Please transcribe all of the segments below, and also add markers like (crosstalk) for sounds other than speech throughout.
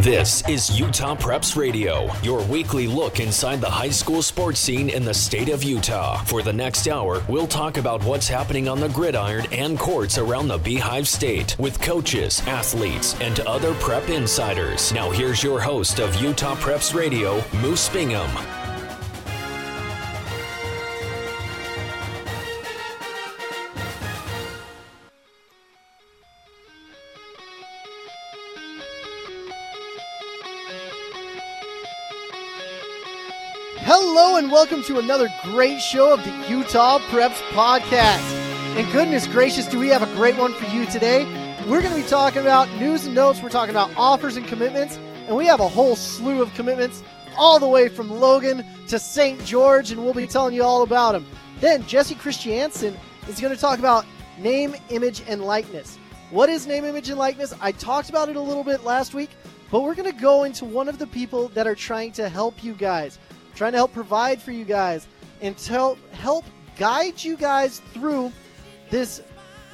This is Utah Preps Radio, your weekly look inside the high school sports scene in the state of Utah. For the next hour, we'll talk about what's happening on the gridiron and courts around the Beehive State with coaches, athletes, and other prep insiders. Now, here's your host of Utah Preps Radio, Moose Bingham. Hello and welcome to another great show of the Utah Preps Podcast. And goodness gracious, do we have a great one for you today? We're going to be talking about news and notes, we're talking about offers and commitments, and we have a whole slew of commitments all the way from Logan to St. George, and we'll be telling you all about them. Then Jesse Christiansen is going to talk about name, image, and likeness. What is name, image, and likeness? I talked about it a little bit last week, but we're going to go into one of the people that are trying to help you guys trying to help provide for you guys and to help guide you guys through this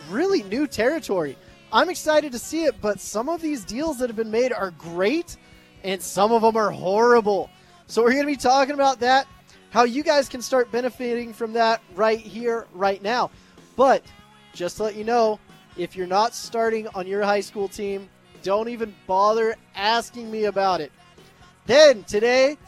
really new territory. I'm excited to see it, but some of these deals that have been made are great and some of them are horrible. So we're going to be talking about that, how you guys can start benefiting from that right here, right now. But just to let you know, if you're not starting on your high school team, don't even bother asking me about it. Then today,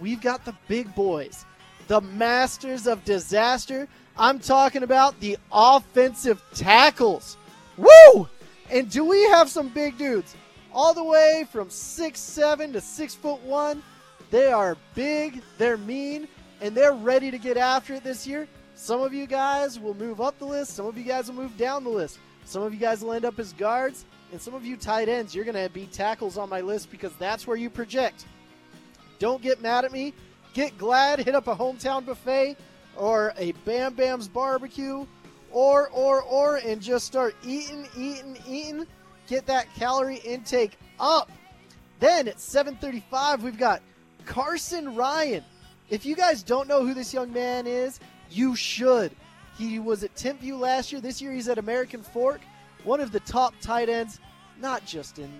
we've got the big boys, the masters of disaster. I'm talking about the offensive tackles. Woo! And do we have some big dudes? All the way from six seven to six foot one. They are big, they're mean, and they're ready to get after it this year. Some of you guys will move up the list, some of you guys will move down the list. Some of you guys will end up as guards, and some of you tight ends, you're going to be tackles on my list because that's where you project. Don't get mad at me. Get glad, hit up a hometown buffet or a Bam Bam's barbecue or, or, or, and just start eating, eating, eating. Get that calorie intake up. Then at 7:35, we've got Carsen Ryan. If you guys don't know who this young man is, you should. He was at Timpview last year. This year he's at American Fork, one of the top tight ends, not just in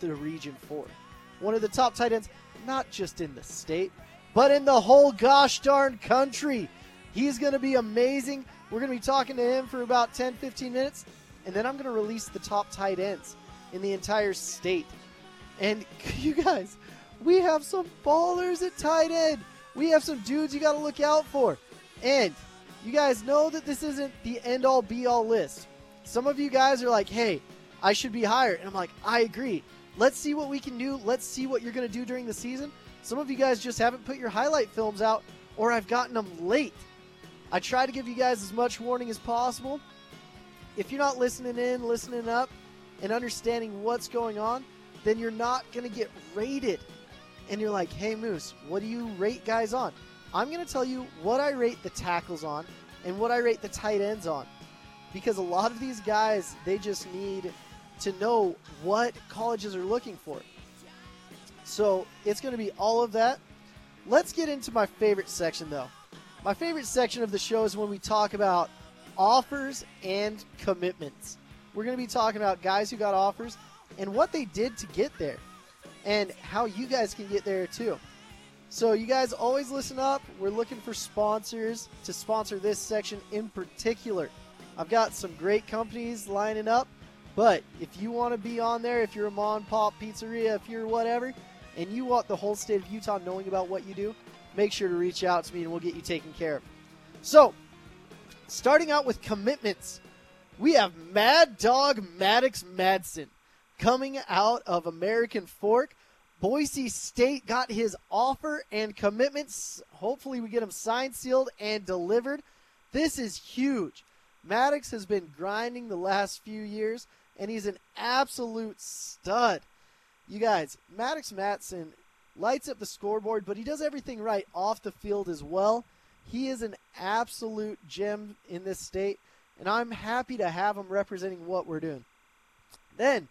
the Region 4. One of the top tight ends not just in the state, but in the whole gosh darn country. He's going to be amazing. We're going to be talking to him for about 10, 15 minutes, and then I'm going to release the top tight ends in the entire state. And (laughs) you guys, we have some ballers at tight end. We have some dudes you got to look out for. And you guys know that this isn't the end all be all list. Some of you guys are like, hey, I should be higher. And I'm like, I agree. Let's see what we can do. Let's see what you're going to do during the season. Some of you guys just haven't put your highlight films out, or I've gotten them late. I try to give you guys as much warning as possible. If you're not listening in, listening up, and understanding what's going on, then you're not going to get rated. And you're like, hey, Moose, what do you rate guys on? I'm going to tell you what I rate the tackles on and what I rate the tight ends on. Because a lot of these guys, they just need to know what colleges are looking for. So it's going to be all of that. Let's get into my favorite section, though. My favorite section of the show is when we talk about offers and commitments. We're going to be talking about guys who got offers and what they did to get there and how you guys can get there too. So, you guys always listen up. We're looking for sponsors to sponsor this section in particular. I've got some great companies lining up But if you want to be on there, if you're a mom pop pizzeria, if you're whatever, and you want the whole state of Utah knowing about what you do, make sure to reach out to me and we'll get you taken care of. So, starting out with commitments, we have Mad Dog Maddox Madsen coming out of American Fork. Boise State got his offer and commitments. Hopefully, we get him signed, sealed, and delivered. This is huge. Maddox has been grinding the last few years, and he's an absolute stud. You guys, Maddox Madsen lights up the scoreboard, but he does everything right off the field as well. He is an absolute gem in this state, and I'm happy to have him representing what we're doing. Then,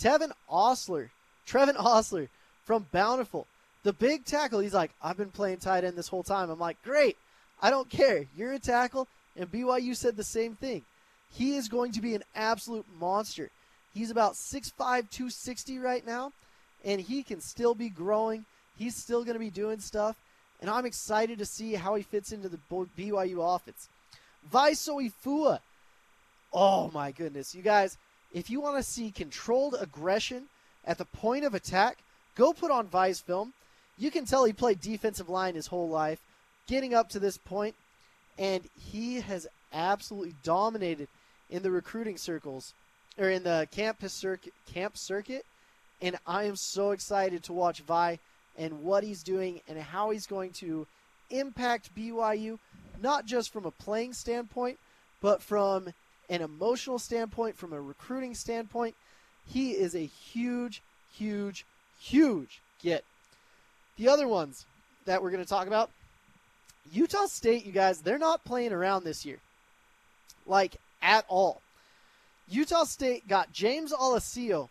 Tevin Osler, Trevin Osler from Bountiful, the big tackle. He's like, I've been playing tight end this whole time. I'm like, great. I don't care. You're a tackle, and BYU said the same thing. He is going to be an absolute monster. He's about 6'5, 260 right now, and he can still be growing. He's still going to be doing stuff, and I'm excited to see how he fits into the BYU offense. Vaiso Ifua. Oh my goodness. You guys, if you want to see controlled aggression at the point of attack, go put on Vi's film. You can tell he played defensive line his whole life, getting up to this point, and he has absolutely dominated in the recruiting circles or in the campus camp circuit. And I am so excited to watch Vi and what he's doing and how he's going to impact BYU, not just from a playing standpoint, but from an emotional standpoint, from a recruiting standpoint. He is a huge, huge, huge get. The other ones that we're going to talk about Utah State, you guys, they're not playing around this year. Like, at all. Utah State got James Alessio,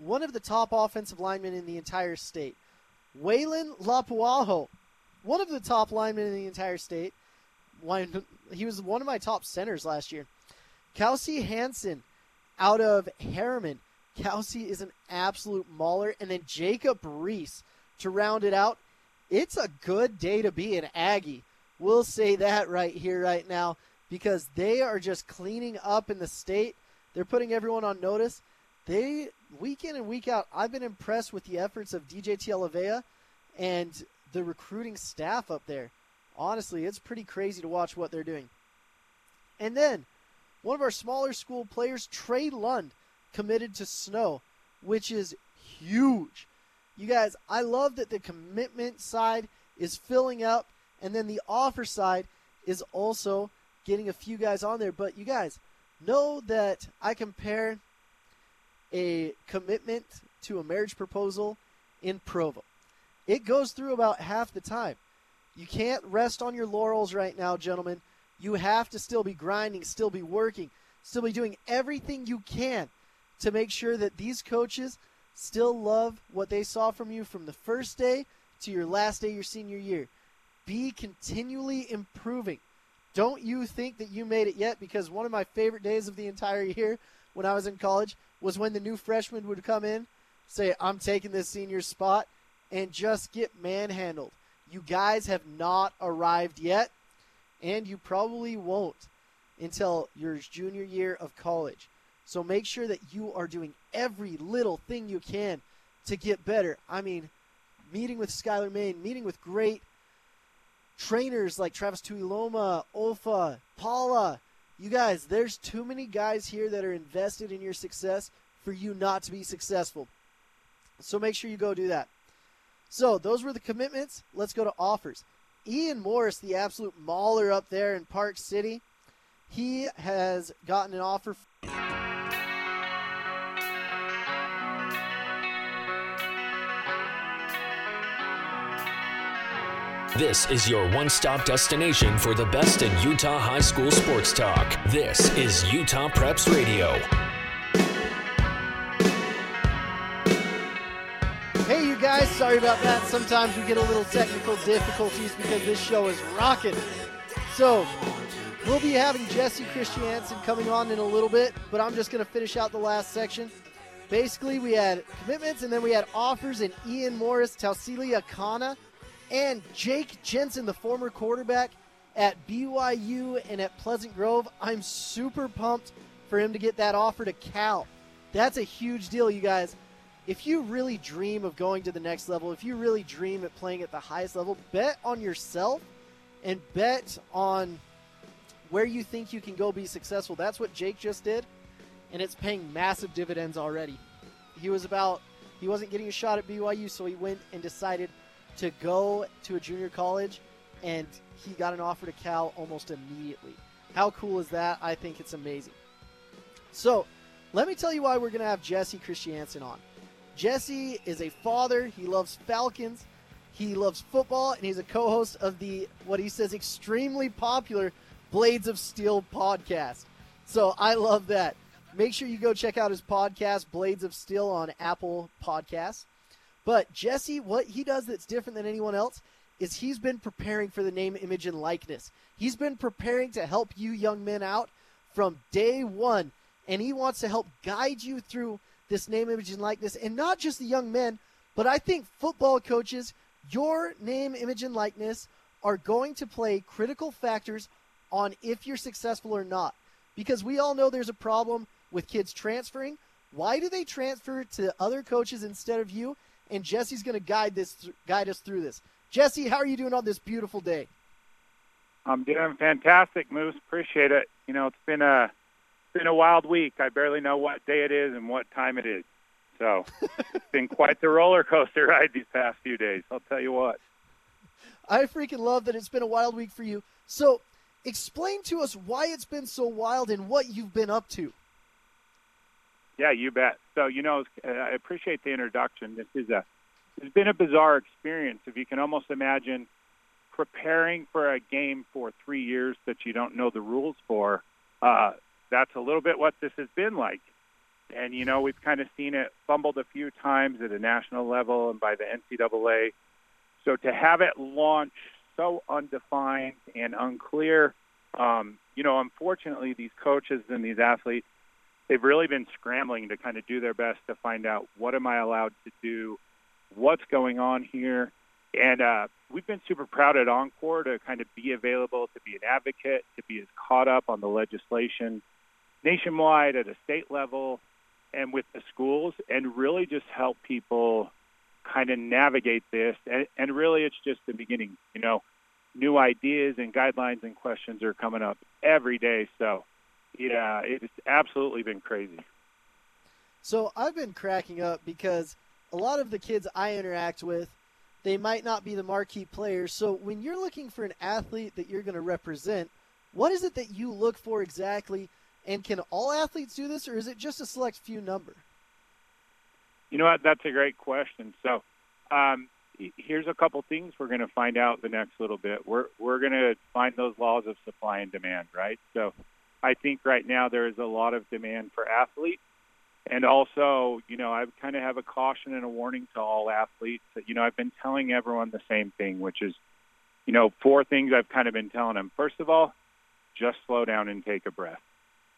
one of the top offensive linemen in the entire state. Waylon Lapuaho, one of the top linemen in the entire state. He was one of my top centers last year. Kelsey Hansen out of Herriman. Kelsey is an absolute mauler. And then Jacob Reese to round it out. It's a good day to be an Aggie. We'll say that right here, right now, because they are just cleaning up in the state. They're putting everyone on notice. They, week in and week out, I've been impressed with the efforts of DJ Tialavea and the recruiting staff up there. Honestly, it's pretty crazy to watch what they're doing. And then, one of our smaller school players, Trey Lund, committed to Snow, which is huge. You guys, I love that the commitment side is filling up, and then the offer side is also getting a few guys on there. But you guys know that I compare a commitment to a marriage proposal in Provo. It goes through about half the time. You can't rest on your laurels right now, gentlemen. You have to still be grinding, still be working, still be doing everything you can to make sure that these coaches still love what they saw from you from the first day to your last day your senior year. Be continually improving. Don't you think that you made it yet? Because one of my favorite days of the entire year when I was in college was when the new freshman would come in, say, I'm taking this senior spot, and just get manhandled. You guys have not arrived yet, and you probably won't until your junior year of college. So make sure that you are doing every little thing you can to get better. I mean, meeting with Skylar Main, meeting with great trainers like Travis Tuiloma, Olfa, Paula. You guys, there's too many guys here that are invested in your success for you not to be successful. So make sure you go do that. So those were the commitments. Let's go to offers. Ian Morris, the absolute mauler up there in Park City, he has gotten an offer. This is your one stop destination for the best in Utah high school sports talk. This is Utah Preps Radio. Hey, you guys, sorry about that. Sometimes we get a little technical difficulties because this show is rocking. So, we'll be having Jesse Christiansen coming on in a little bit, but I'm just going to finish out the last section. Basically, we had commitments and then we had offers in Ian Morris, Tausilia Kana, and Jake Jensen, the former quarterback at BYU and at Pleasant Grove. I'm super pumped for him to get that offer to Cal. That's a huge deal, you guys. If you really dream of going to the next level, if you really dream at playing at the highest level, bet on yourself and bet on where you think you can go be successful. That's what Jake just did, and it's paying massive dividends already. He was about he wasn't getting a shot at BYU, so he went and decided to go to a junior college, and he got an offer to Cal almost immediately. How cool is that? I think it's amazing. So, let me tell you why we're going to have Jesse Christiansen on. Jesse is a father. He loves Falcons. He loves football, and he's a co-host of the what he says extremely popular Blades of Steel podcast. So I love that. Make sure you go check out his podcast, Blades of Steel, on Apple Podcasts. But Jesse, what he does that's different than anyone else is he's been preparing for the name, image, and likeness. He's been preparing to help you young men out from day one, and he wants to help guide you through this name, image, and likeness, and not just the young men, but I think football coaches, your name, image, and likeness are going to play critical factors on if you're successful or not. Because we all know there's a problem with kids transferring. Why do they transfer to other coaches instead of you? And Jesse's going to guide this, guide us through this. Jesse, how are you doing on this beautiful day? I'm doing fantastic, Moose. Appreciate it. You know, it's been a it's been a wild week. I barely know what day it is and what time it is. So it's been quite the roller coaster (laughs) ride these past few days. I'll tell you what. I freaking love that it's been a wild week for you. So explain to us why it's been so wild and what you've been up to. Yeah, you bet. So, you know, I appreciate the introduction. This is a it's been a bizarre experience. If you can almost imagine preparing for a game for three years that you don't know the rules for, uh, that's a little bit what this has been like. And you know, we've kind of seen it fumbled a few times at a national level and by the NCAA. So to have it launch so undefined and unclear, um, you know, unfortunately, these coaches and these athletes they've really been scrambling to kind of do their best to find out what am I allowed to do, what's going on here, and uh, we've been super proud at Encore to kind of be available, to be an advocate, to be as caught up on the legislation nationwide at a state level and with the schools, and really just help people kind of navigate this. And, and really, it's just the beginning. You know, new ideas and guidelines and questions are coming up every day. So yeah, it's absolutely been crazy. So I've been cracking up because a lot of the kids I interact with, they might not be the marquee players. So when you're looking for an athlete that you're going to represent, what is it that you look for exactly? And can all athletes do this, or is it just a select few number? You know what? That's a great question. So, um, here's a couple things we're going to find out the next little bit. We're we're going to find those laws of supply and demand, right? So, I think right now there is a lot of demand for athletes. And also, you know, I kind of have a caution and a warning to all athletes that, you know, I've been telling everyone the same thing, which is, you know, four things I've kind of been telling them. First of all, just slow down and take a breath.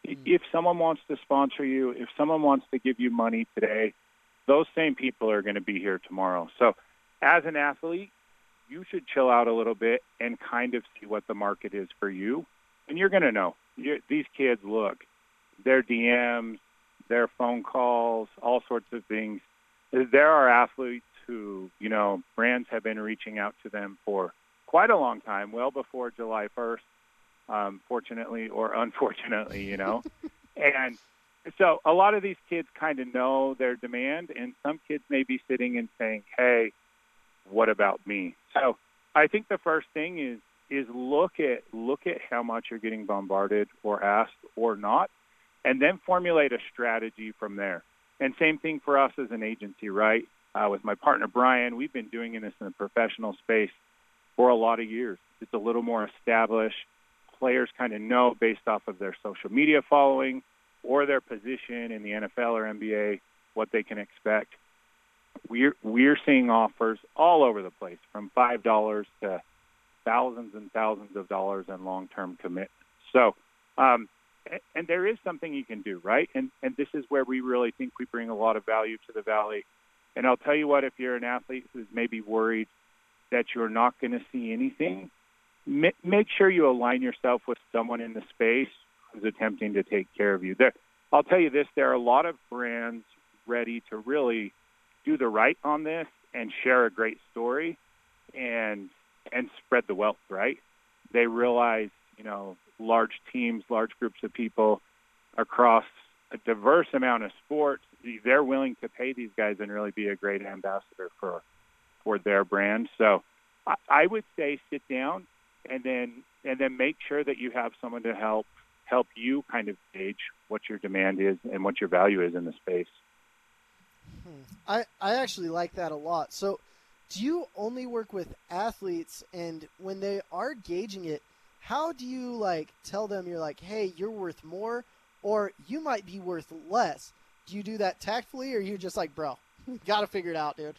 Mm-hmm. If someone wants to sponsor you, if someone wants to give you money today, those same people are going to be here tomorrow. So, as an athlete, you should chill out a little bit and kind of see what the market is for you. And you're going to know these kids look, their DMs, their phone calls, all sorts of things. There are athletes who, you know, brands have been reaching out to them for quite a long time, well before July 1st, um, fortunately or (laughs) unfortunately, you know. and so a lot of these kids kind of know their demand, and some kids may be sitting and saying, hey, what about me? So I think the first thing is is look at look at how much you're getting bombarded or asked or not, and then formulate a strategy from there. And same thing for us as an agency, right? Uh, with my partner Brian, we've been doing this in the professional space for a lot of years. It's a little more established. Players kind of know based off of their social media following or their position in the NFL or NBA what they can expect. We're we're seeing offers all over the place, from five dollars to thousands and thousands of dollars in long-term commitments. So, um, and there is something you can do, right? And and this is where we really think we bring a lot of value to the valley. And I'll tell you what, if you're an athlete who's maybe worried that you're not going to see anything, make sure you align yourself with someone in the space who's attempting to take care of you. There, I'll tell you this: there are a lot of brands ready to really do the right on this and share a great story, and and spread the wealth. Right? They realize, you know, large teams, large groups of people across a diverse amount of sports. They're willing to pay these guys and really be a great ambassador for for their brand. So I, I would say sit down and then and then make sure that you have someone to help help you kind of gauge what your demand is and what your value is in the space. Hmm. I, I actually like that a lot. So, do you only work with athletes, and when they are gauging it, how do you like tell them you're like, hey, you're worth more, or you might be worth less? Do you do that tactfully, or are you just like, bro, (laughs) got to figure it out, dude?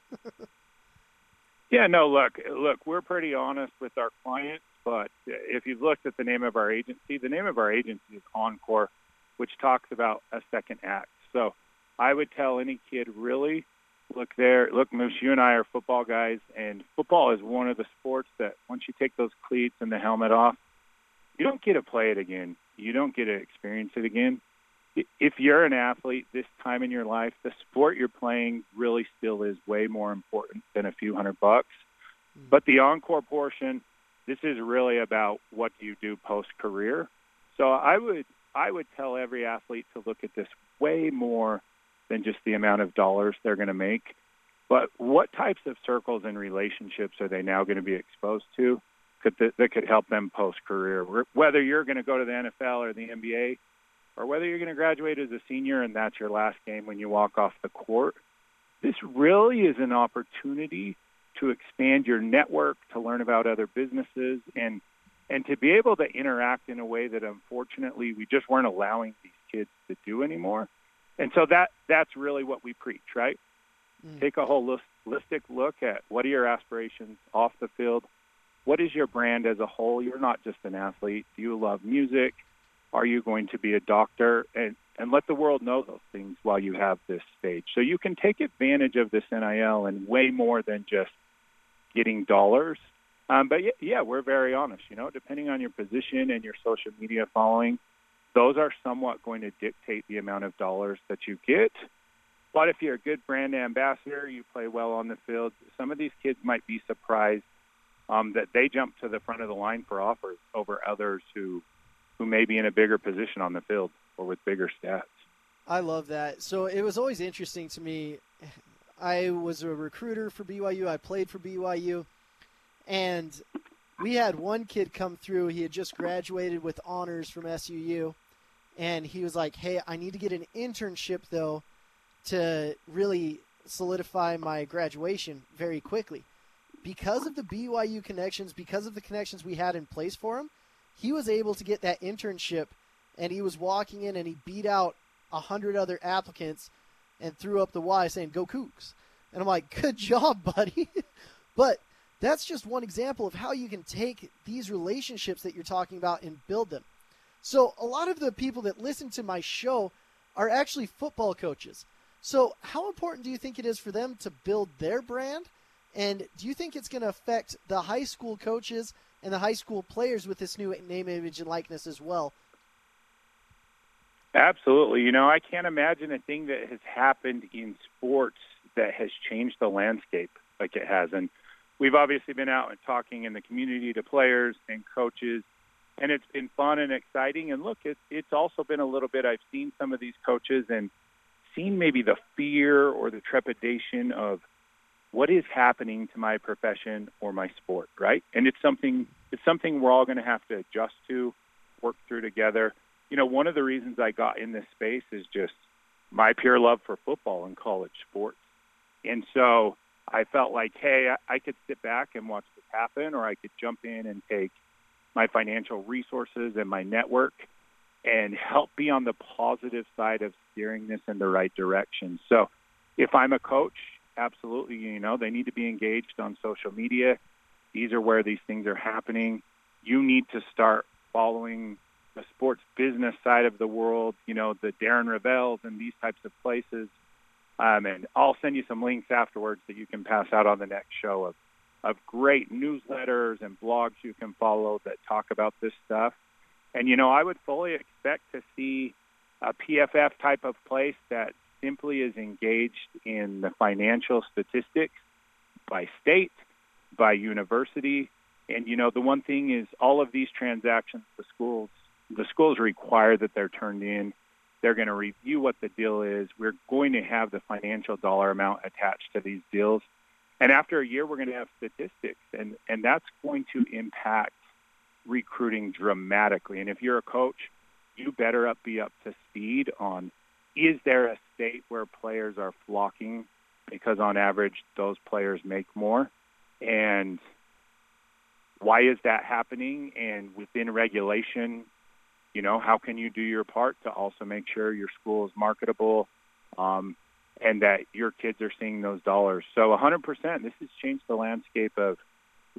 (laughs) yeah, no, look, look, we're pretty honest with our clients, but if you've looked at the name of our agency, the name of our agency is Encore, which talks about a second act. So I would tell any kid really look there. Look moose you and i are football guys and football is one of the sports that once you take those cleats and the helmet off you don't get to play it again. You don't get to experience it again. If you're an athlete this time in your life the sport you're playing really still is way more important than a few hundred bucks. Mm. But the encore portion this is really about what do you do post career so i would i would tell every athlete to look at this way more than just the amount of dollars they're going to make. But what types of circles and relationships are they now going to be exposed to could th- that could help them post career? Whether you're going to go to the NFL or the NBA, or whether you're going to graduate as a senior and that's your last game when you walk off the court, this really is an opportunity to expand your network, to learn about other businesses, and and to be able to interact in a way that unfortunately we just weren't allowing these kids to do anymore. And so that that's really what we preach, right? Mm. Take a holistic look at what are your aspirations off the field? What is your brand as a whole? You're not just an athlete. Do you love music? Are you going to be a doctor? And and let the world know those things while you have this stage. So you can take advantage of this NIL and way more than just getting dollars. Um, but yeah, yeah, we're very honest. You know, depending on your position and your social media following, those are somewhat going to dictate the amount of dollars that you get. But if you're a good brand ambassador, you play well on the field, some of these kids might be surprised um, that they jump to the front of the line for offers over others who who may be in a bigger position on the field or with bigger stats. I love that. So it was always interesting to me. I was a recruiter for BYU. I played for BYU, and we had one kid come through. He had just graduated with honors from SUU, and he was like, "Hey, I need to get an internship though to really solidify my graduation very quickly." Because of the BYU connections, because of the connections we had in place for him, he was able to get that internship, and he was walking in and he beat out a hundred other applicants and threw up the Y saying "Go Cougs," and I'm like, "Good (laughs) job, buddy." (laughs) but that's just one example of how you can take these relationships that you're talking about and build them. So, a lot of the people that listen to my show are actually football coaches. So, how important do you think it is for them to build their brand? And do you think it's going to affect the high school coaches and the high school players with this new name, image, and likeness as well? Absolutely. You know, I can't imagine a thing that has happened in sports that has changed the landscape like it has. And we've obviously been out and talking in the community to players and coaches, and it's been fun and exciting. And look, it, it's also been a little bit. I've seen some of these coaches and seen maybe the fear or the trepidation of what is happening to my profession or my sport, right? And it's something it's something we're all going to have to adjust to, work through together. You know, one of the reasons I got in this space is just my pure love for football and college sports. And so I felt like, hey, I, could sit back and watch this happen, or I could jump in and take my financial resources and my network and help be on the positive side of steering this in the right direction. So if I'm a coach, absolutely, you know, they need to be engaged on social media. These are where these things are happening. You need to start following the sports business side of the world, you know, the Darren Rovell's and these types of places um, and I'll send you some links afterwards that you can pass out on the next show of, of great newsletters and blogs you can follow that talk about this stuff. And you know, I would fully expect to see a PFF type of place that simply is engaged in the financial statistics by state, by university, and you know, the one thing is all of these transactions, the schools, the schools require that they're turned in. They're going to review what the deal is. We're going to have the financial dollar amount attached to these deals. And after a year, we're going to have statistics, and, and that's going to impact recruiting dramatically. And if you're a coach, you better up, be up to speed on is there a state where players are flocking because on average those players make more? And why is that happening? And within regulation, you know, how can you do your part to also make sure your school is marketable um, and that your kids are seeing those dollars? So 100%, this has changed the landscape of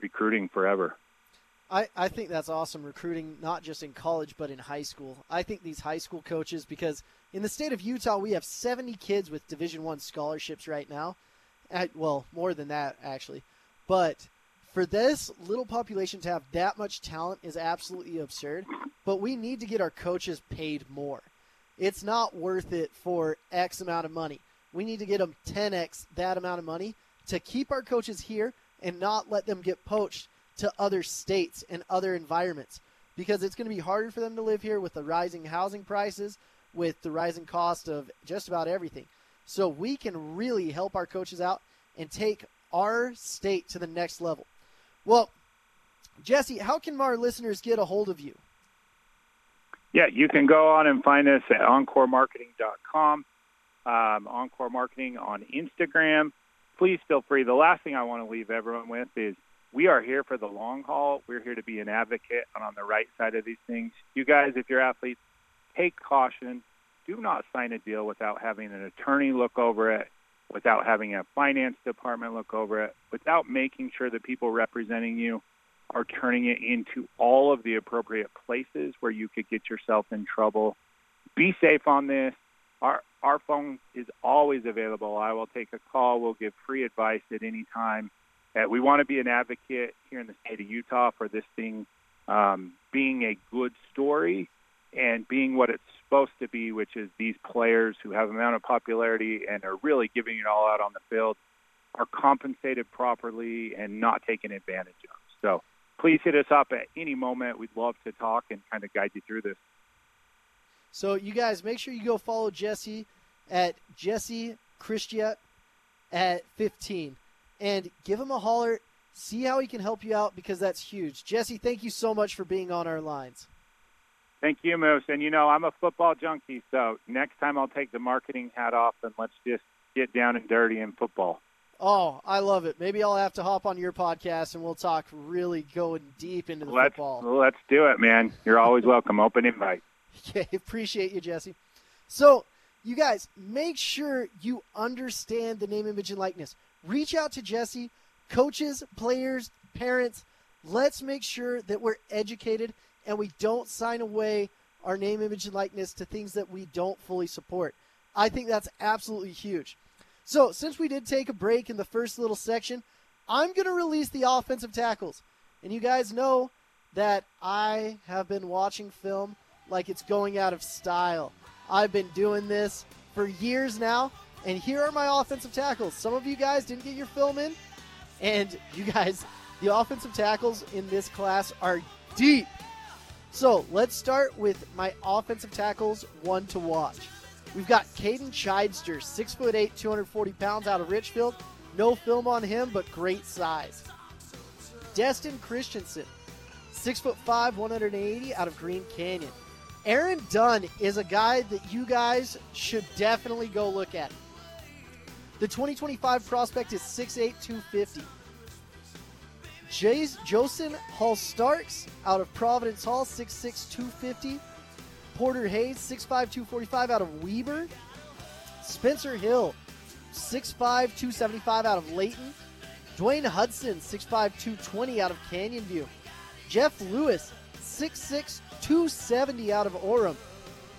recruiting forever. I, I think that's awesome recruiting, not just in college, but in high school. I think these high school coaches, because in the state of Utah, we have 70 kids with Division One scholarships right now. At, well, more than that, actually. But for this little population to have that much talent is absolutely absurd. But we need to get our coaches paid more. It's not worth it for X amount of money. We need to get them 10x that amount of money to keep our coaches here and not let them get poached to other states and other environments because it's going to be harder for them to live here with the rising housing prices, with the rising cost of just about everything. So we can really help our coaches out and take our state to the next level. Well, Jesse, how can our listeners get a hold of you? Yeah, you can go on and find us at encoremarketing.com, um, Encore Marketing on Instagram. Please feel free. The last thing I want to leave everyone with is we are here for the long haul. We're here to be an advocate and on the right side of these things. You guys, if you're athletes, take caution. Do not sign a deal without having an attorney look over it without having a finance department look over it, without making sure the people representing you are turning it into all of the appropriate places where you could get yourself in trouble. Be safe on this. Our our phone is always available. I will take a call. We'll give free advice at any time. Uh, we want to be an advocate here in the state of Utah for this thing um, being a good story and being what it's supposed to be, which is these players who have amount of popularity and are really giving it all out on the field are compensated properly and not taken advantage of. So please hit us up at any moment. We'd love to talk and kind of guide you through this. So you guys make sure you go follow Jesse at Jesse Christian at 15 and give him a holler. See how he can help you out because that's huge. Jesse, thank you so much for being on our lines. Thank you, Moose. And you know, I'm a football junkie, so next time I'll take the marketing hat off and let's just get down and dirty in football. Oh, I love it. Maybe I'll have to hop on your podcast and we'll talk really going deep into the let's, football. (laughs) Let's do it, man. You're always welcome. Open invite. (laughs) Okay, appreciate you, Jesse. So, you guys, make sure you understand the name, image, and likeness. Reach out to Jesse, coaches, players, parents. Let's make sure that we're educated and we don't sign away our name, image, and likeness to things that we don't fully support. I think that's absolutely huge. So, since we did take a break in the first little section, I'm going to release the offensive tackles. And you guys know that I have been watching film like it's going out of style. I've been doing this for years now, and here are my offensive tackles. Some of you guys didn't get your film in, and you guys, the offensive tackles in this class are deep. So let's start with my offensive tackles, one to watch. We've got Caden Chidester, 6'8, 240 pounds out of Richfield. No film on him, but great size. Destin Christensen, 6'5, 180 out of Green Canyon. Aaron Dunn is a guy that you guys should definitely go look at. The 2025 prospect is 6'8, 250. Jays, Josen Hall Starks out of Providence Hall, 6'6, 250. Porter Hayes, 6'5, 245 out of Weber. Spencer Hill, 6'5, 275 out of Layton. Dwayne Hudson, 6'5, 220 out of Canyon View. Jeff Lewis, 6'6, 270 out of Orem.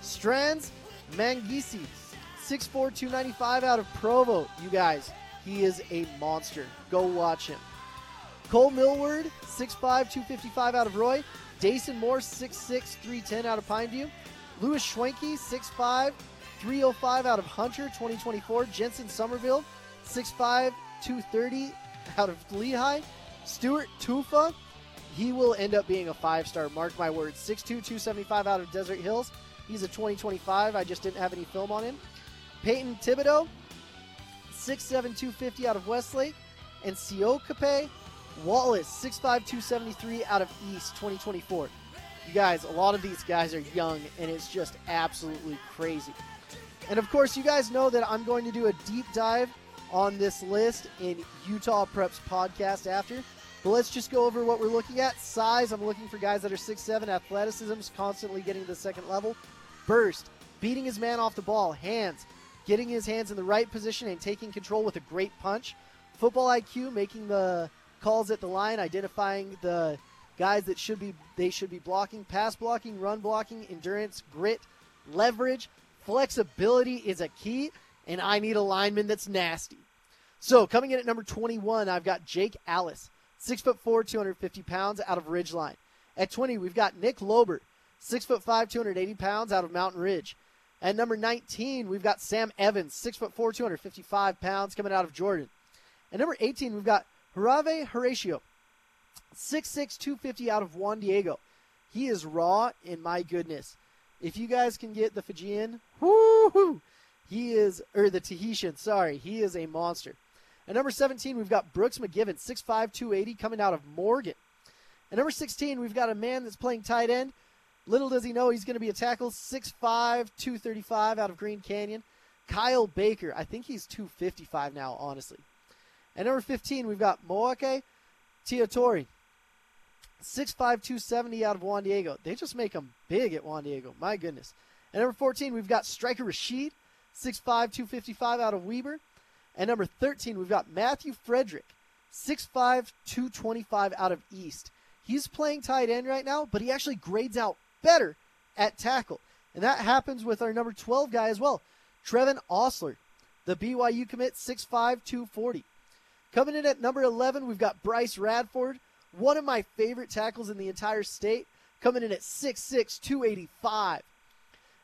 Strands Mangisi, 6'4, 295 out of Provo. You guys, he is a monster. Go watch him. Cole Millward, 6'5, 255 out of Roy. Dason Moore, 6'6", 310 out of Pineview. Lewis Schwenke, 6'5", 305 out of Hunter, 2024. Jensen Somerville, 6'5", 230 out of Lehi. Stuart Tufa, he will end up being a five star. Mark my words. 6'2, 275 out of Desert Hills. He's a 2025. I just didn't have any film on him. Peyton Thibodeau, 6'7, 250 out of Westlake. And Siokape Wallace, 6'5, 273 out of East, 2024. You guys, a lot of these guys are young, and it's just absolutely crazy. And of course, you guys know that I'm going to do a deep dive on this list in Utah Preps podcast after. But let's just go over what we're looking at. Size, I'm looking for guys that are 6'7, athleticism, constantly getting to the second level. Burst, beating his man off the ball. Hands, getting his hands in the right position and taking control with a great punch. Football IQ, making the calls at the line, identifying the guys that should be they should be blocking, pass blocking, run blocking, endurance, grit, leverage, flexibility is a key, and I need a lineman that's nasty. So coming in at number 21, I've got Jake Alice, six foot four, 250 pounds, out of Ridgeline. At 20, we've got Nick Lobert, six foot five, 280 pounds, out of Mountain Ridge. At number 19, we've got Sam Evans, six foot four, 255 pounds, coming out of Jordan. At number 18, we've got Harave Horatio, 6'6", 250 out of Juan Diego. He is raw, and my goodness. If you guys can get the Fijian, whoo he is, or the Tahitian, sorry, he is a monster. At number 17, we've got Brooks McGivern, 6'5", 280, coming out of Morgan. At number 16, we've got a man that's playing tight end. Little does he know he's going to be a tackle, 6'5", 235 out of Green Canyon. Kyle Baker, I think he's 255 now, honestly. At number 15, we've got Moake Tiatori. 6'5", 270 out of Juan Diego. They just make him big at Juan Diego. My goodness. At number 14, we've got Striker Rashid. 6'5", 255 out of Weber. At number 13, we've got Matthew Frederick. 6'5", 225 out of East. He's playing tight end right now, but he actually grades out better at tackle. And that happens with our number 12 guy as well. Trevin Osler, the BYU commit, 6'5", 240. Coming in at number 11, we've got Bryce Radford, one of my favorite tackles in the entire state, coming in at 6'6, 285.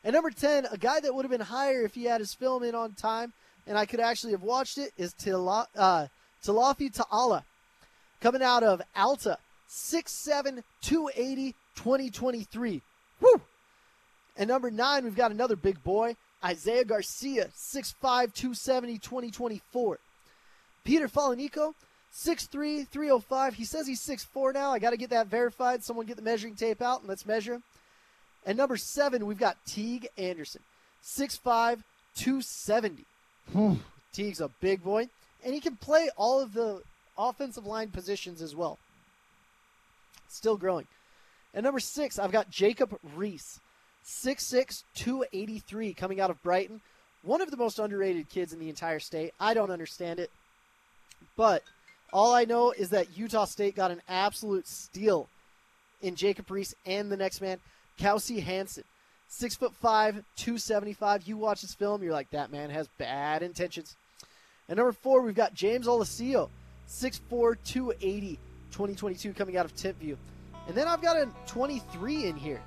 And number 10, a guy that would have been higher if he had his film in on time, and I could actually have watched it, is Tila, uh, Ta'ala, coming out of Alta, 6'7, 280, 2023. Woo! And number 9, we've got another big boy, Isaiah Garcia, 6'5, 270, 2024. Peter Falanico, 6'3", 305. He says he's 6'4 now. I got to get that verified. Someone get the measuring tape out and let's measure him. And number seven, we've got Teague Anderson, 6'5", 270. Teague's a big boy, and he can play all of the offensive line positions as well. Still growing. And number six, I've got Jacob Reese, 6'6", 283, coming out of Brighton. One of the most underrated kids in the entire state. I don't understand it. But all I know is that Utah State got an absolute steal in Jacob Reese and the next man, Kelsey Hansen. Six foot five, 275. You watch this film, you're like, that man has bad intentions. And number four, we've got James Olacio, 6'4, 280, 2022, coming out of Timpview. And then I've got a 23 in here.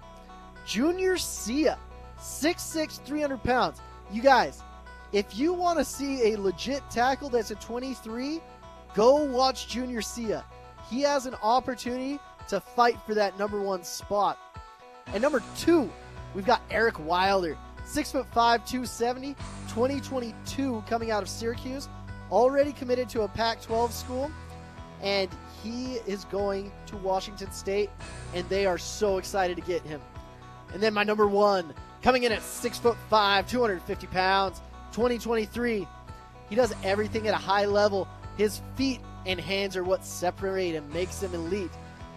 Junior Sia, 6'6, 300 pounds. You guys, if you want to see a legit tackle that's a 23, go watch Junior Sia. He has an opportunity to fight for that number one spot. And number two, we've got Eric Wilder, six foot five, 270, 2022, coming out of Syracuse, already committed to a Pac-12 school, and he is going to Washington State, and they are so excited to get him. And then my number one, coming in at six foot five, 250 pounds, 2023. He does everything at a high level. His feet and hands are what separate and makes him elite.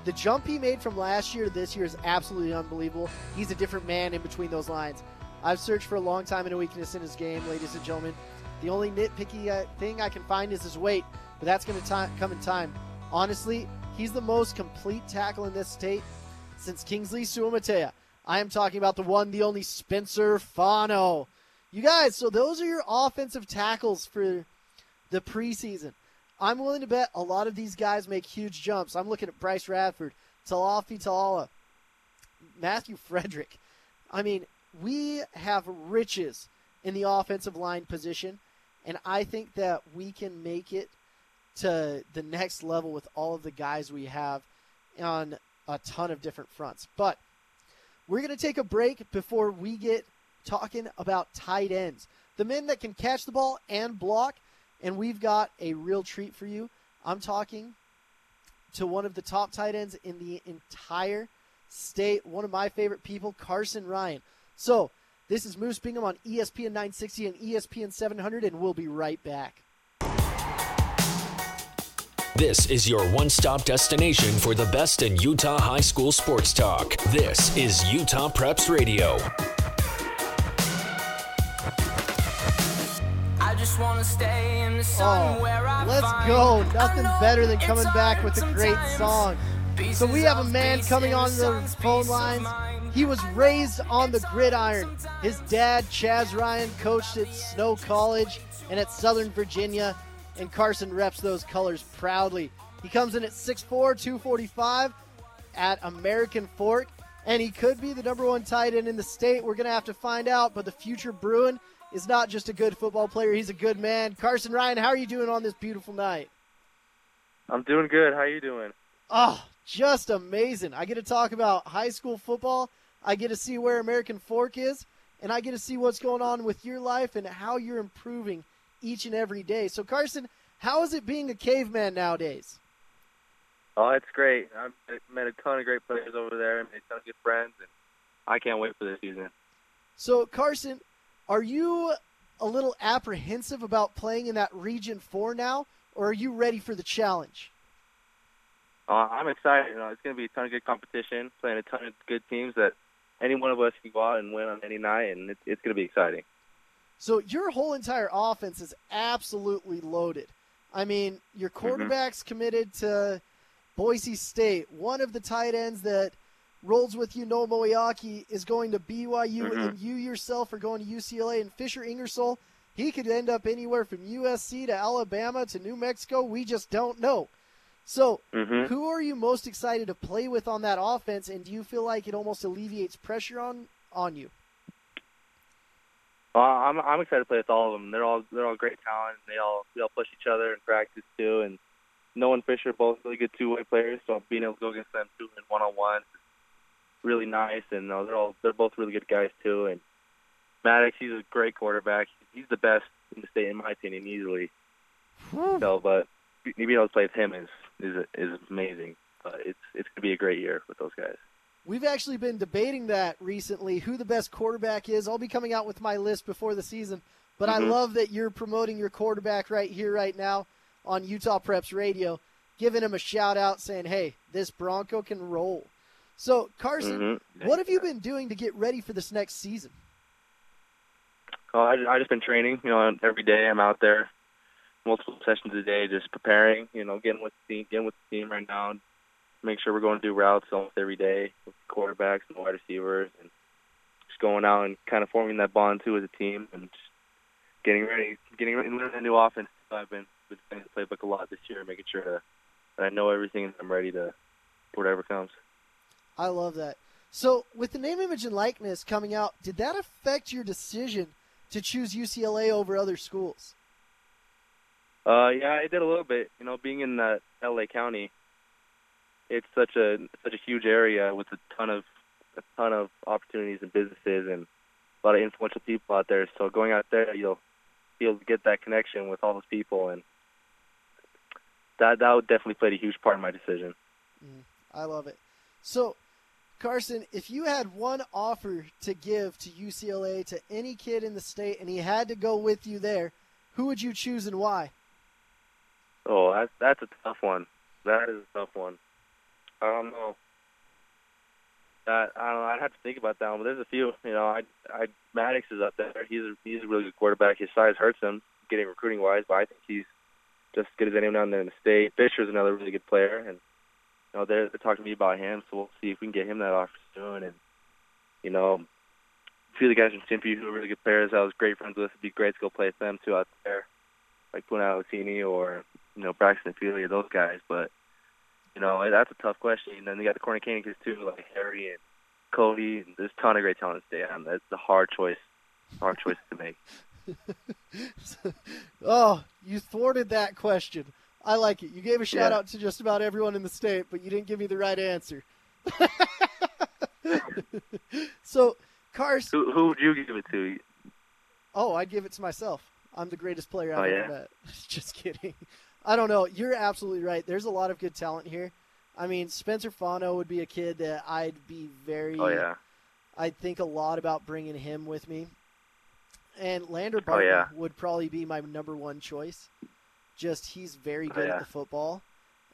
The jump he made from last year to this year is absolutely unbelievable. He's a different man in between those lines. I've searched for a long time in a weakness in his game, ladies and gentlemen. The only nitpicky uh, thing I can find is his weight, but that's going to come in time. Honestly, he's the most complete tackle in this state since Kingsley Suamataia. I am talking about the one, the only Spencer Fano. You guys, so those are your offensive tackles for the preseason. I'm willing to bet a lot of these guys make huge jumps. I'm looking at Bryce Radford, Talafi Talala, Matthew Frederick. I mean, we have riches in the offensive line position, and I think that we can make it to the next level with all of the guys we have on a ton of different fronts. But we're going to take a break before we get talking about tight ends, the men that can catch the ball and block, and we've got a real treat for you. I'm talking to one of the top tight ends in the entire state, one of my favorite people, Carsen Ryan. So, this is Moose Bingham on ESPN 960 and ESPN 700, and we'll be right back. This is your one stop destination for the best in Utah high school sports talk. This is Utah Preps Radio. Just wanna stay in the sun Oh, where I let's go. Nothing better than coming back with a great song. So we have a man coming on the phone lines. He was raised on the gridiron. His dad, Chaz Ryan, coached at Snow College and at Southern Virginia, and Carsen reps those colors proudly. He comes in at 6'4, 245 at American Fork, and he could be the number one tight end in the state. We're going to have to find out, but the future Bruin is not just a good football player, he's a good man. Carsen Ryan, how are you doing on this beautiful night? I'm doing good. How are you doing? Oh, just amazing. I get to talk about high school football. I get to see where American Fork is, and I get to see what's going on with your life and how you're improving each and every day. So, Carsen, how is it being a caveman nowadays? Oh, it's great. I've met a ton of great players over there. I made a ton of good friends, and I can't wait for this season. So, Carsen, are you a little apprehensive about playing in that Region 4 now, or are you ready for the challenge? Uh, I'm excited. You know, it's going to be a ton of good competition, playing a ton of good teams that any one of us can go out and win on any night, and it's, it's going to be exciting. So your whole entire offense is absolutely loaded. I mean, your quarterback's committed to Boise State. One of the tight ends that rolls with you, Noah Moeaki, is going to BYU, Mhm. and you yourself are going to UCLA. And Fisher Ingersoll, he could end up anywhere from USC to Alabama to New Mexico. We just don't know. So, Mhm. who are you most excited to play with on that offense, and do you feel like it almost alleviates pressure on on you? Uh, I'm I'm excited to play with all of them. They're all they're all great talent. They all they all push each other in practice too. And Noah and Fisher both really good two way players. So being able to go against them too in one on one is really nice. And uh, they're all they're both really good guys too. And Maddux, he's a great quarterback. He's the best in the state in my opinion, easily. So, but being able to play with him is is is amazing. But it's it's gonna be a great year with those guys. We've actually been debating that recently, who the best quarterback is. I'll be coming out with my list before the season, but I Mhm. love that you're promoting your quarterback right here, right now on Utah Preps Radio, giving him a shout out saying, hey, this Bronco can roll. So, Carsen, Mhm. what have you been doing to get ready for this next season? Oh, I, I just been training. You know, every day I'm out there, multiple sessions a day, just preparing. You know, getting with the team, getting with the team right now. Make sure we're going to do routes almost every day with quarterbacks and wide receivers, and just going out and kind of forming that bond too as a team, and just getting ready, getting ready, and learning a new offense. I've been been playing the playbook a lot this year, making sure that I know everything and I'm ready to whatever comes. I love that. So, with the name, image, and likeness coming out, did that affect your decision to choose UCLA over other schools? Uh, yeah, it did a little bit. You know, being in that LA County, it's such a such a huge area with a ton of a ton of opportunities and businesses and a lot of influential people out there. So going out there, you'll be able to get that connection with all those people, and that that would definitely played a huge part in my decision. I love it. So, Carsen, if you had one offer to give to UCLA to any kid in the state and he had to go with you there, who would you choose and why? Oh, that's that's a tough one. That is a tough one. I don't know. That I don't know. I'd have to think about that one. But there's a few. You know, I I Maddux is up there. He's a, he's a really good quarterback. His size hurts him getting recruiting wise, but I think he's just as good as anyone down there in the state. Fisher's another really good player, and you know they're, they're talking to me about him. So we'll see if we can get him that offer soon. And you know, a few of the guys from Stimpy who are really good players. I was great friends with. It'd be great to go play with them too out there, like Puna Alessini or you know Braxton or those guys. But you know that's a tough question. And then they got the Corner Canyon kids too, like Harry and Cody. There's a ton of great talent to stay on. That's a hard choice, hard choice to make. (laughs) oh, you thwarted that question. I like it. You gave a shout Yeah. out to just about everyone in the state, but you didn't give me the right answer. (laughs) so, Cars. Who who would you give it to? Oh, I'd give it to myself. I'm the greatest player I've Oh, ever yeah? met. (laughs) Just kidding. I don't know. You're absolutely right. There's a lot of good talent here. I mean, Spencer Fano would be a kid that I'd be very. Oh yeah, I'd think a lot about bringing him with me. And Lander Oh, yeah. would probably be my number one choice. Just he's very Oh, good yeah. at the football,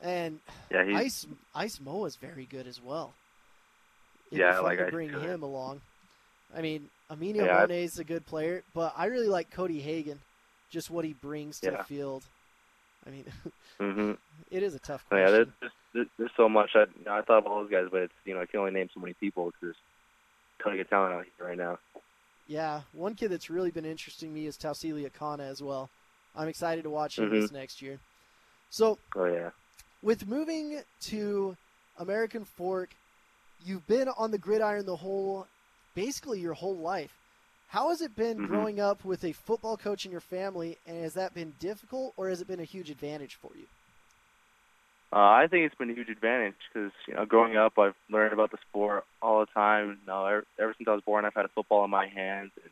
and yeah. He's Ice Ice Moa is very good as well. It'd Yeah, I like to bring too. him along. I mean, Emilio Yeah, I- Monet's a good player, but I really like Cody Hagan, just what he brings to the field. I mean, (laughs) hmm it is a tough Oh, yeah, there's, there's there's so much. I I thought of all those guys, but it's you know I can only name so many people because there's a ton of good talent out here right now. Yeah, one kid that's really been interesting me is Tausilia Kana as well. I'm excited to watch him Mhm. this next year. So, Oh yeah. with moving to American Fork, you've been on the gridiron the whole, basically your whole life. How has it been Mhm. growing up with a football coach in your family, and has that been difficult, or has it been a huge advantage for you? Uh, I think it's been a huge advantage because you know, growing up, I've learned about the sport all the time. You know, ever, ever since I was born, I've had a football in my hands, and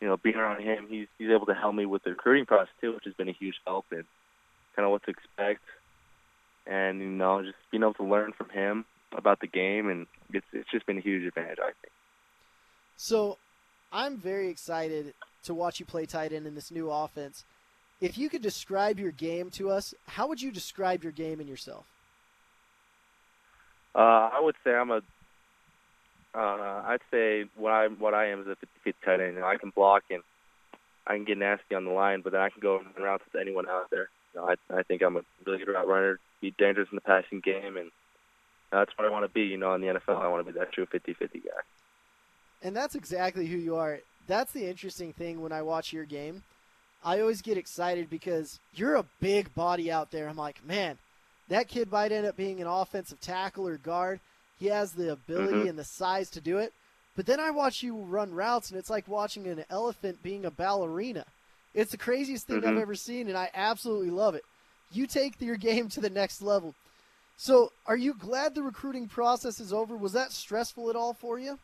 you know, being around him, he's he's able to help me with the recruiting process too, which has been a huge help and kind of what to expect, and you know, just being able to learn from him about the game, and it's it's just been a huge advantage, I think. So, I'm very excited to watch you play tight end in this new offense. If you could describe your game to us, how would you describe your game and yourself? Uh, I would say I'm a. Uh, I'd say what I what I am is a 50 tight end. You know, I can block and I can get nasty on the line, but then I can go routes to anyone out there. You know, I I think I'm a really good route runner, be dangerous in the passing game, and that's what I want to be. You know, in the NFL, I want to be that true 50-50 guy. And that's exactly who you are. That's the interesting thing when I watch your game. I always get excited because you're a big body out there. I'm like, man, that kid might end up being an offensive tackle or guard. He has the ability Mhm. and the size to do it. But then I watch you run routes, and it's like watching an elephant being a ballerina. It's the craziest thing I've Mhm. ever seen, and I absolutely love it. You take your (laughs) game to the next level. So, are you glad the recruiting process is over? Was that stressful at all for you?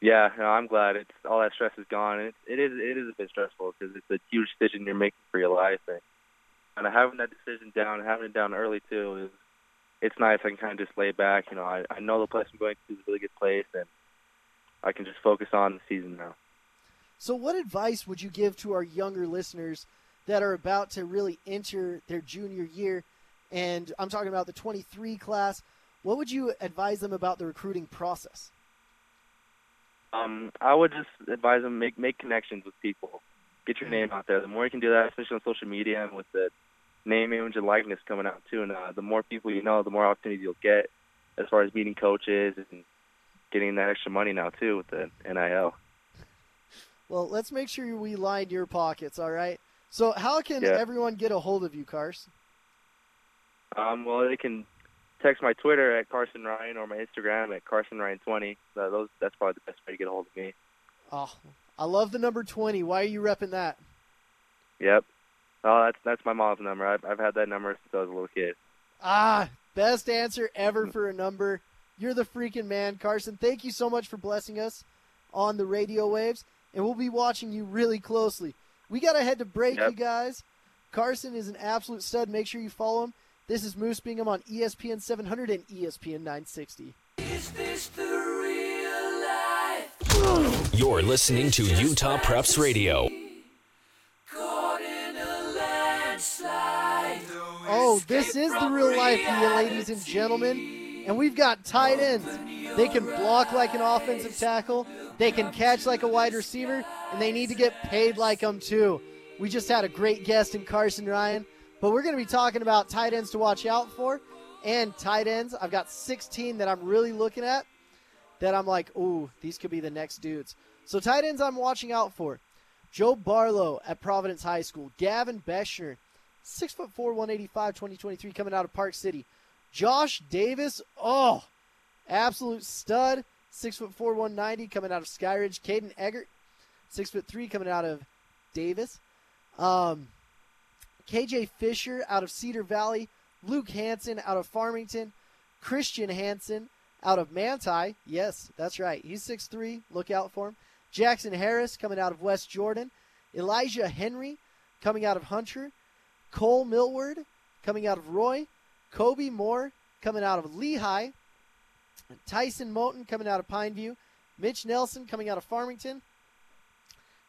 Yeah, no, I'm glad it's all that stress is gone. And it, it is it is a bit stressful because it's a huge decision you're making for your life, and of having that decision down, having it down early too, is it's nice. I can kind of just lay back. You know, I I know the place I'm going to is a really good place, and I can just focus on the season now. So, what advice would you give to our younger listeners that are about to really enter their junior year? And I'm talking about the 23 class. What would you advise them about the recruiting process? Um, I would just advise them make make connections with people, get your name out there. The more you can do that, especially on social media and with the name, image, and likeness coming out too, and uh, the more people you know, the more opportunities you'll get as far as meeting coaches and getting that extra money now too with the NIL. Well, let's make sure we line your pockets, all right? So, how can Yeah. everyone get a hold of you, Cars? Um, well, they can text my Twitter at Carsen Ryan or my Instagram at Carsen Ryan 20. Uh, those that's probably the best way to get a hold of me. Oh, I love the number 20. Why are you repping that? Yep. Oh, that's that's my mom's number. I've I've had that number since I was a little kid. Ah, best answer ever for a number. You're the freaking man, Carsen. Thank you so much for blessing us on the radio waves, and we'll be watching you really closely. We got to head to break, Yep. you guys. Carsen is an absolute stud. Make sure you follow him. This is Moose Bingham on ESPN 700 and ESPN 960. You're listening to Utah Preps Radio. Oh, this is the real life deal, ladies and gentlemen. And we've got tight ends. They can block like an offensive tackle, they can catch like a wide receiver, and they need to get paid like them too. We just had a great guest in Carsen Ryan, but we're going to be talking about tight ends to watch out for and tight ends. I've got 16 that I'm really looking at that I'm like, ooh, these could be the next dudes. So tight ends I'm watching out for. Joe Barlow at Providence High School. Gavin Beschner, 6'4", 185, 2023, coming out of Park City. Josh Davis, oh, Absolute stud. Six foot four, 190, coming out of Skyridge. Caden Eggert, six foot three, coming out of Davis. Um, KJ Fisher out of Cedar Valley. Luke Hansen out of Farmington. Christian Hansen out of Manti. Yes, that's right. He's 6'3. Look out for him. Jackson Harris coming out of West Jordan. Elijah Henry coming out of Hunter. Cole Millward coming out of Roy. Kobe Moore coming out of Lehi. Tyson Moten coming out of Pineview. Mitch Nelson coming out of Farmington.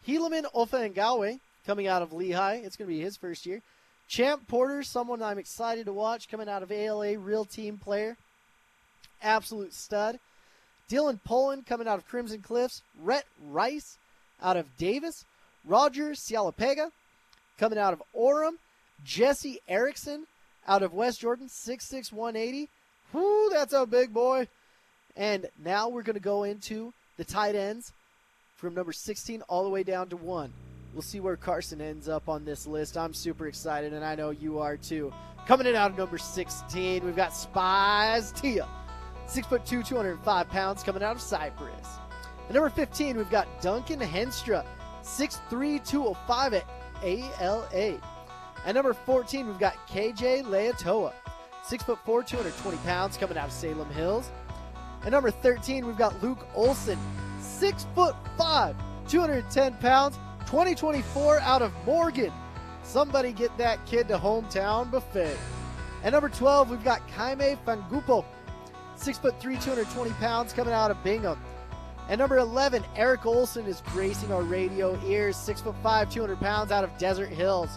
Helaman Ofangawe coming out of Lehi. It's going to be his first year. Champ Porter, someone I'm excited to watch, coming out of ALA, real team player. Absolute stud. Dylan Poland coming out of Crimson Cliffs. Rhett Rice out of Davis. Roger Cialapega coming out of Orem. Jesse Erickson out of West Jordan, 6'6", 180. Whoo, that's a big boy. And now we're going to go into the tight ends from number 16 all the way down to 1. We'll see where Carsen ends up on this list. I'm super excited, and I know you are too. Coming in out of number 16, we've got Spies Tia. 6'2", 205 pounds, coming out of Cyprus. At number 15, we've got Duncan Henstra. 6'3", 205 at ALA. At number 14, we've got KJ Leatoa. 6'4", 220 pounds, coming out of Salem Hills. At number 13, we've got Luke Olson. 6'5", 210 pounds, 2024 out of Morgan. Somebody get that kid to hometown buffet. At number 12, we've got Jaime Fangupo. 6'3", 220 pounds, coming out of Bingham. At number 11, Eric Olson is gracing our radio ears. 6'5", 200 pounds out of Desert Hills.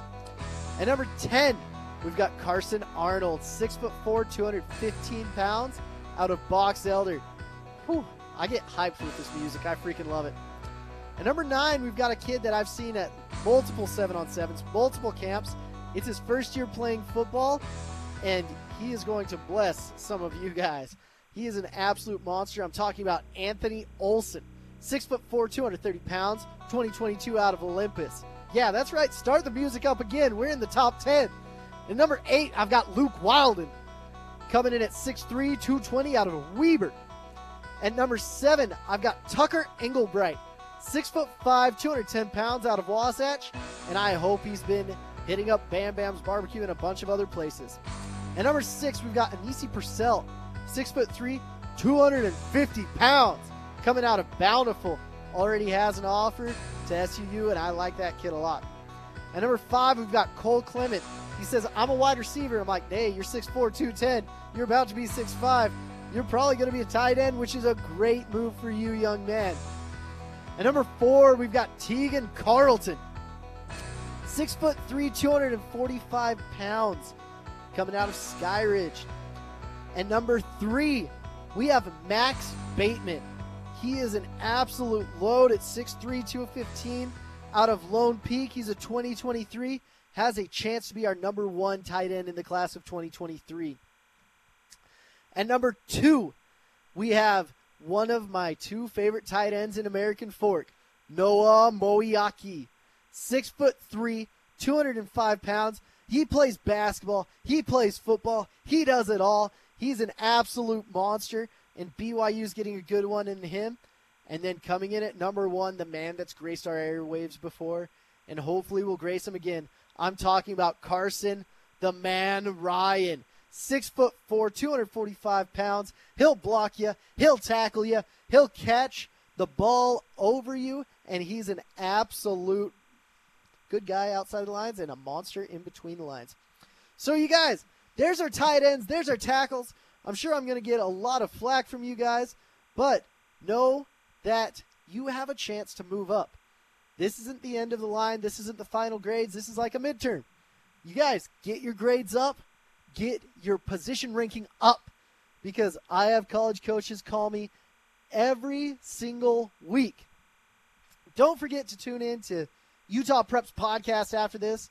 At number 10, we've got Carson Arnold. 6'4", 215 pounds out of Box Elder. Whew, I get hyped with this music. I freaking love it. At number nine, we've got a kid that I've seen at multiple seven on sevens, multiple camps. It's his first year playing football, and he is going to bless some of you guys. He is an absolute monster. I'm talking about Anthony Olson, six foot four, 230 pounds, 2022 out of Olympus. Yeah, that's right. Start the music up again. We're in the top 10. At number eight, I've got Luke Wilden coming in at 6'3, 220 out of Weber. At number seven, I've got Tucker Engelbright, six foot five, 210 pounds out of Wasatch, and I hope he's been hitting up Bam Bam's Barbecue and a bunch of other places. At number six, we've got Anisi Purcell, six foot three, 250 pounds, coming out of Bountiful. Already has an offer to SUU, and I like that kid a lot. At number five, we've got Cole Clement. He says, I'm a wide receiver. I'm like, hey, you're 6'4, 210. You're about to be 6'5. You're probably going to be a tight end, which is a great move for you, young man. At number four, we've got Tegan Carlton. Six foot three, 245 pounds, coming out of Skyridge. And number three, we have Max Bateman. He is an absolute load at 6'3, 215 out of Lone Peak. He's a 2023, has a chance to be our number one tight end in the class of 2023. And number two, we have one of my two favorite tight ends in American Fork, Noah Moeaki. Six foot three, 205 pounds. He plays basketball. He plays football. He does it all. He's an absolute monster, and BYU's getting a good one in him. And then coming in at number one, the man that's graced our airwaves before, and hopefully will grace him again. I'm talking about Carsen, the man Ryan. Six foot four, 245 pounds. He'll block you. He'll tackle you. He'll catch the ball over you, and he's an absolute good guy outside the lines and a monster in between the lines. So, you guys, there's our tight ends. There's our tackles. I'm sure I'm going to get a lot of flack from you guys, but know that you have a chance to move up. This isn't the end of the line. This isn't the final grades. This is like a midterm. You guys, get your grades up get your position ranking up because I have college coaches call me every single week. Don't forget to tune in to Utah Preps podcast after this.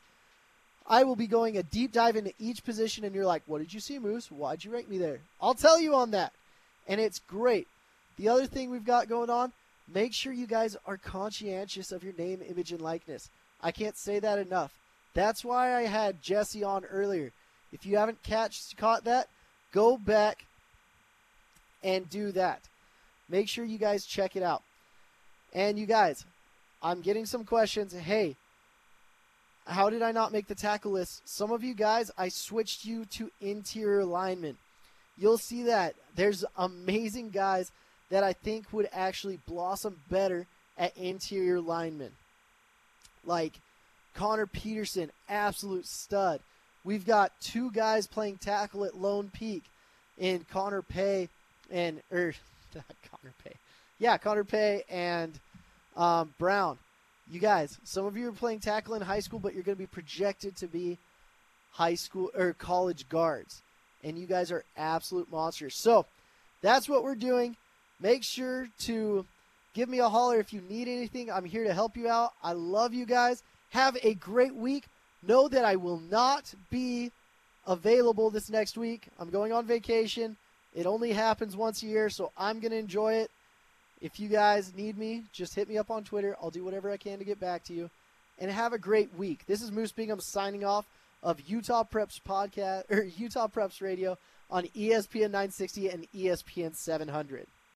I will be going a deep dive into each position, and you're like, What did you see, Moose? Why'd you rank me there? I'll tell you on that. And it's great. The other thing we've got going on, make sure you guys are conscientious of your name, image, and likeness. I can't say that enough. That's why I had Jesse on earlier. If you haven't catch caught that, go back and do that. Make sure you guys check it out. And you guys, I'm getting some questions. Hey, how did I not make the tackle list? Some of you guys, I switched you to interior linemen. You'll see that there's amazing guys that I think would actually blossom better at interior linemen. Like Connor Peterson, absolute stud. We've got two guys playing tackle at Lone Peak in Connor Pay and or (laughs) not Connor Pay. Yeah, Connor Pay and um, Brown. You guys, some of you are playing tackle in high school, but you're going to be projected to be high school or college guards, and you guys are absolute monsters. So that's what we're doing. Make sure to give me a holler if you need anything. I'm here to help you out. I love you guys. Have a great week. Know that I will not be available this next week. I'm going on vacation. It only happens once a year, so I'm going to enjoy it. If you guys need me, just hit me up on Twitter. I'll do whatever I can to get back to you. And have a great week. This is Moose Bingham signing off of Utah Preps podcast or Utah Preps Radio on ESPN 960 and ESPN 700.